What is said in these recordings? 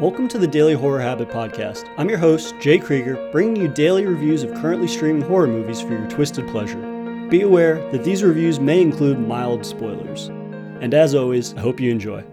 Welcome to the Daily Horror Habit Podcast. I'm your host, Jay Krieger, bringing you daily reviews of currently streaming horror movies for your twisted pleasure. Be aware that these reviews may include mild spoilers. And as always, I hope you enjoy.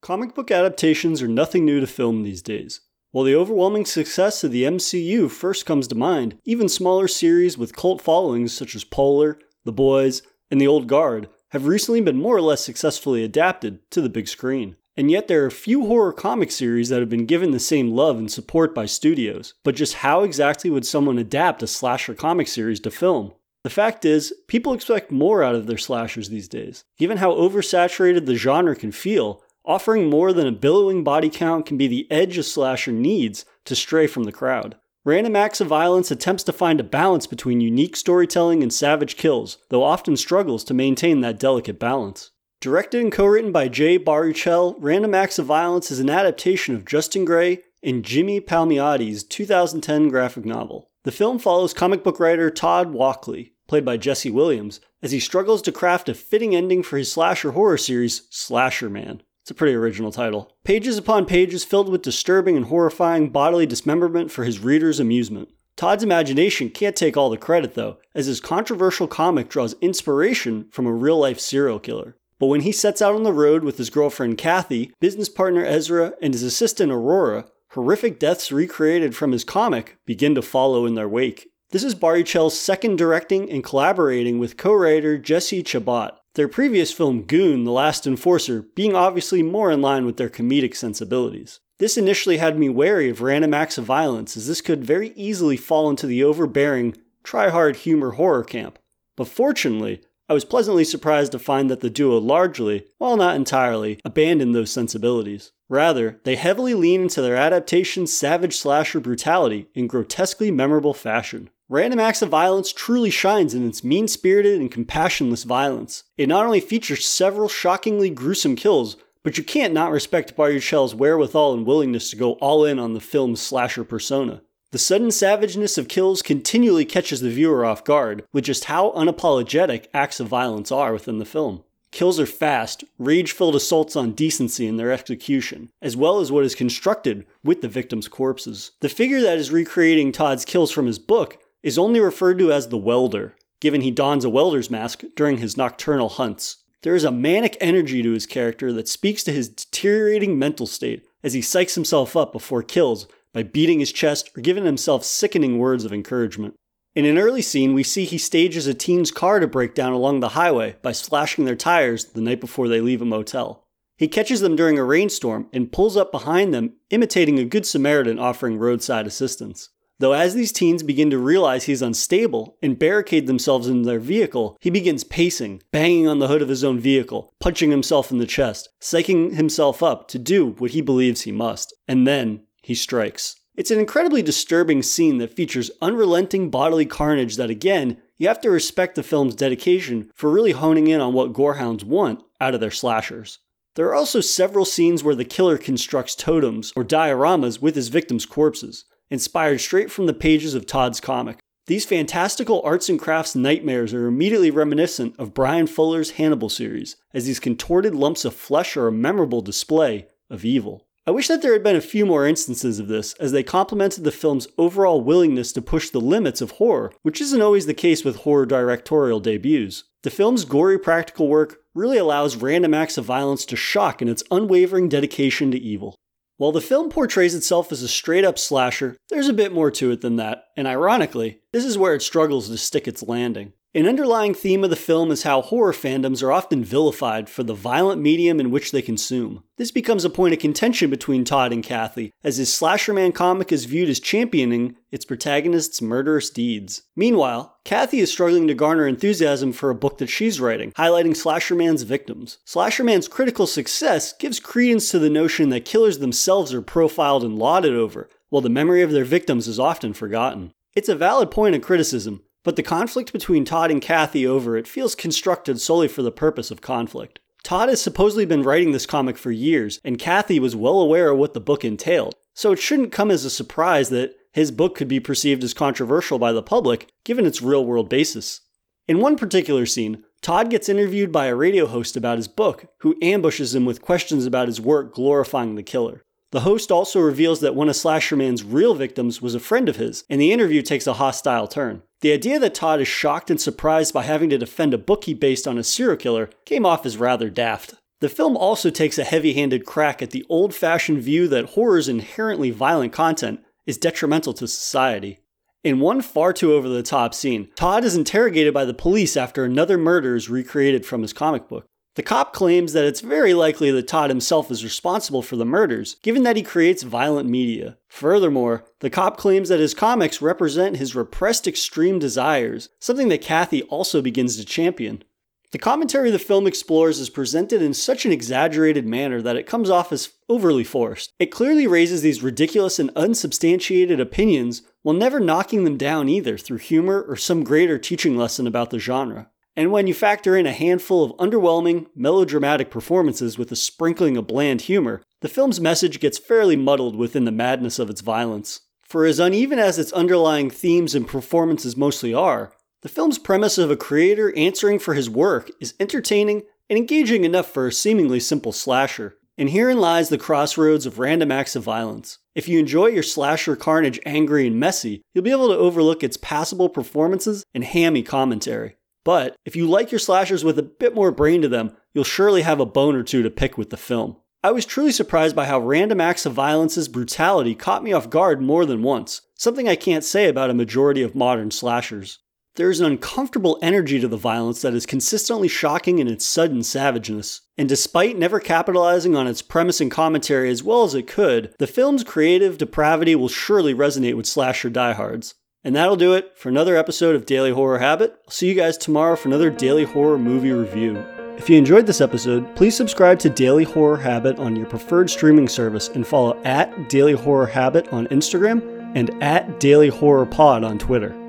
Comic book adaptations are nothing new to film these days. While the overwhelming success of the MCU first comes to mind, even smaller series with cult followings such as Polar, The Boys, and The Old Guard have recently been more or less successfully adapted to the big screen. And yet, there are few horror comic series that have been given the same love and support by studios. But just how exactly would someone adapt a slasher comic series to film? The fact is, people expect more out of their slashers these days. Given how oversaturated the genre can feel, offering more than a billowing body count can be the edge a slasher needs to stray from the crowd. Random Acts of Violence attempts to find a balance between unique storytelling and savage kills, though often struggles to maintain that delicate balance. Directed and co-written by Jay Baruchel, Random Acts of Violence is an adaptation of Justin Gray and Jimmy Palmiotti's 2010 graphic novel. The film follows comic book writer Todd Walkley, played by Jesse Williams, as he struggles to craft a fitting ending for his slasher horror series, Slasherman. It's a pretty original title. Pages upon pages filled with disturbing and horrifying bodily dismemberment for his readers' amusement. Todd's imagination can't take all the credit, though, as his controversial comic draws inspiration from a real life serial killer. But when he sets out on the road with his girlfriend Kathy, business partner Ezra, and his assistant Aurora, horrific deaths recreated from his comic begin to follow in their wake. This is Baruchel's second directing and collaborating with co-writer Jesse Chabot. Their previous film Goon, The Last Enforcer, being obviously more in line with their comedic sensibilities. This initially had me wary of random acts of violence, as this could very easily fall into the overbearing, try hard humor horror camp. But fortunately, I was pleasantly surprised to find that the duo largely, while not entirely, abandoned those sensibilities. Rather, they heavily lean into their adaptation's savage slasher brutality in grotesquely memorable fashion. Random Acts of Violence truly shines in its mean spirited and compassionless violence. It not only features several shockingly gruesome kills, but you can't not respect Baruchel's wherewithal and willingness to go all in on the film's slasher persona. The sudden savageness of kills continually catches the viewer off guard with just how unapologetic acts of violence are within the film. Kills are fast, rage filled assaults on decency in their execution, as well as what is constructed with the victims' corpses. The figure that is recreating Todd's kills from his book is only referred to as the welder, given he dons a welder's mask during his nocturnal hunts. There is a manic energy to his character that speaks to his deteriorating mental state as he psychs himself up before kills by beating his chest or giving himself sickening words of encouragement. In an early scene, we see he stages a teen's car to break down along the highway by slashing their tires the night before they leave a motel. He catches them during a rainstorm and pulls up behind them, imitating a good Samaritan offering roadside assistance. Though as these teens begin to realize he's unstable and barricade themselves in their vehicle, he begins pacing, banging on the hood of his own vehicle, punching himself in the chest, psyching himself up to do what he believes he must. And then he strikes. It's an incredibly disturbing scene that features unrelenting bodily carnage that, again, you have to respect the film's dedication for really honing in on what gorehounds want out of their slashers. There are also several scenes where the killer constructs totems or dioramas with his victims' corpses, inspired straight from the pages of Todd's comic. These fantastical arts and crafts nightmares are immediately reminiscent of Bryan Fuller's Hannibal series, as these contorted lumps of flesh are a memorable display of evil. I wish that there had been a few more instances of this, as they complemented the film's overall willingness to push the limits of horror, which isn't always the case with horror directorial debuts. The film's gory practical work really allows random acts of violence to shock in its unwavering dedication to evil. While the film portrays itself as a straight up slasher, there's a bit more to it than that, and ironically, this is where it struggles to stick its landing. An underlying theme of the film is how horror fandoms are often vilified for the violent medium in which they consume. This becomes a point of contention between Todd and Kathy, as his Slasherman comic is viewed as championing its protagonist's murderous deeds. Meanwhile, Kathy is struggling to garner enthusiasm for a book that she's writing, highlighting Slasherman's victims. Slasherman's critical success gives credence to the notion that killers themselves are profiled and lauded over, while the memory of their victims is often forgotten. It's a valid point of criticism, but the conflict between Todd and Kathy over it feels constructed solely for the purpose of conflict. Todd has supposedly been writing this comic for years, and Kathy was well aware of what the book entailed, so it shouldn't come as a surprise that his book could be perceived as controversial by the public given its real world basis. In one particular scene, Todd gets interviewed by a radio host about his book, who ambushes him with questions about his work glorifying the killer. The host also reveals that one of Slasherman's real victims was a friend of his, and the interview takes a hostile turn. The idea that Todd is shocked and surprised by having to defend a book he based on a serial killer came off as rather daft. The film also takes a heavy handed crack at the old fashioned view that horror's inherently violent content is detrimental to society. In one far too over the top scene, Todd is interrogated by the police after another murder is recreated from his comic book. The cop claims that it's very likely that Todd himself is responsible for the murders, given that he creates violent media. Furthermore, the cop claims that his comics represent his repressed extreme desires, something that Kathy also begins to champion. The commentary the film explores is presented in such an exaggerated manner that it comes off as overly forced. It clearly raises these ridiculous and unsubstantiated opinions while never knocking them down either through humor or some greater teaching lesson about the genre. And when you factor in a handful of underwhelming, melodramatic performances with a sprinkling of bland humor, the film's message gets fairly muddled within the madness of its violence. For as uneven as its underlying themes and performances mostly are, the film's premise of a creator answering for his work is entertaining and engaging enough for a seemingly simple slasher. And herein lies the crossroads of random acts of violence. If you enjoy your slasher carnage angry and messy, you'll be able to overlook its passable performances and hammy commentary. But if you like your slashers with a bit more brain to them, you'll surely have a bone or two to pick with the film. I was truly surprised by how random acts of violence's brutality caught me off guard more than once, something I can't say about a majority of modern slashers. There is an uncomfortable energy to the violence that is consistently shocking in its sudden savageness. And despite never capitalizing on its premise and commentary as well as it could, the film's creative depravity will surely resonate with slasher diehards. And that'll do it for another episode of Daily Horror Habit. I'll see you guys tomorrow for another Daily Horror movie review. If you enjoyed this episode, please subscribe to Daily Horror Habit on your preferred streaming service and follow at Daily Horror Habit on Instagram and at Daily Horror Pod on Twitter.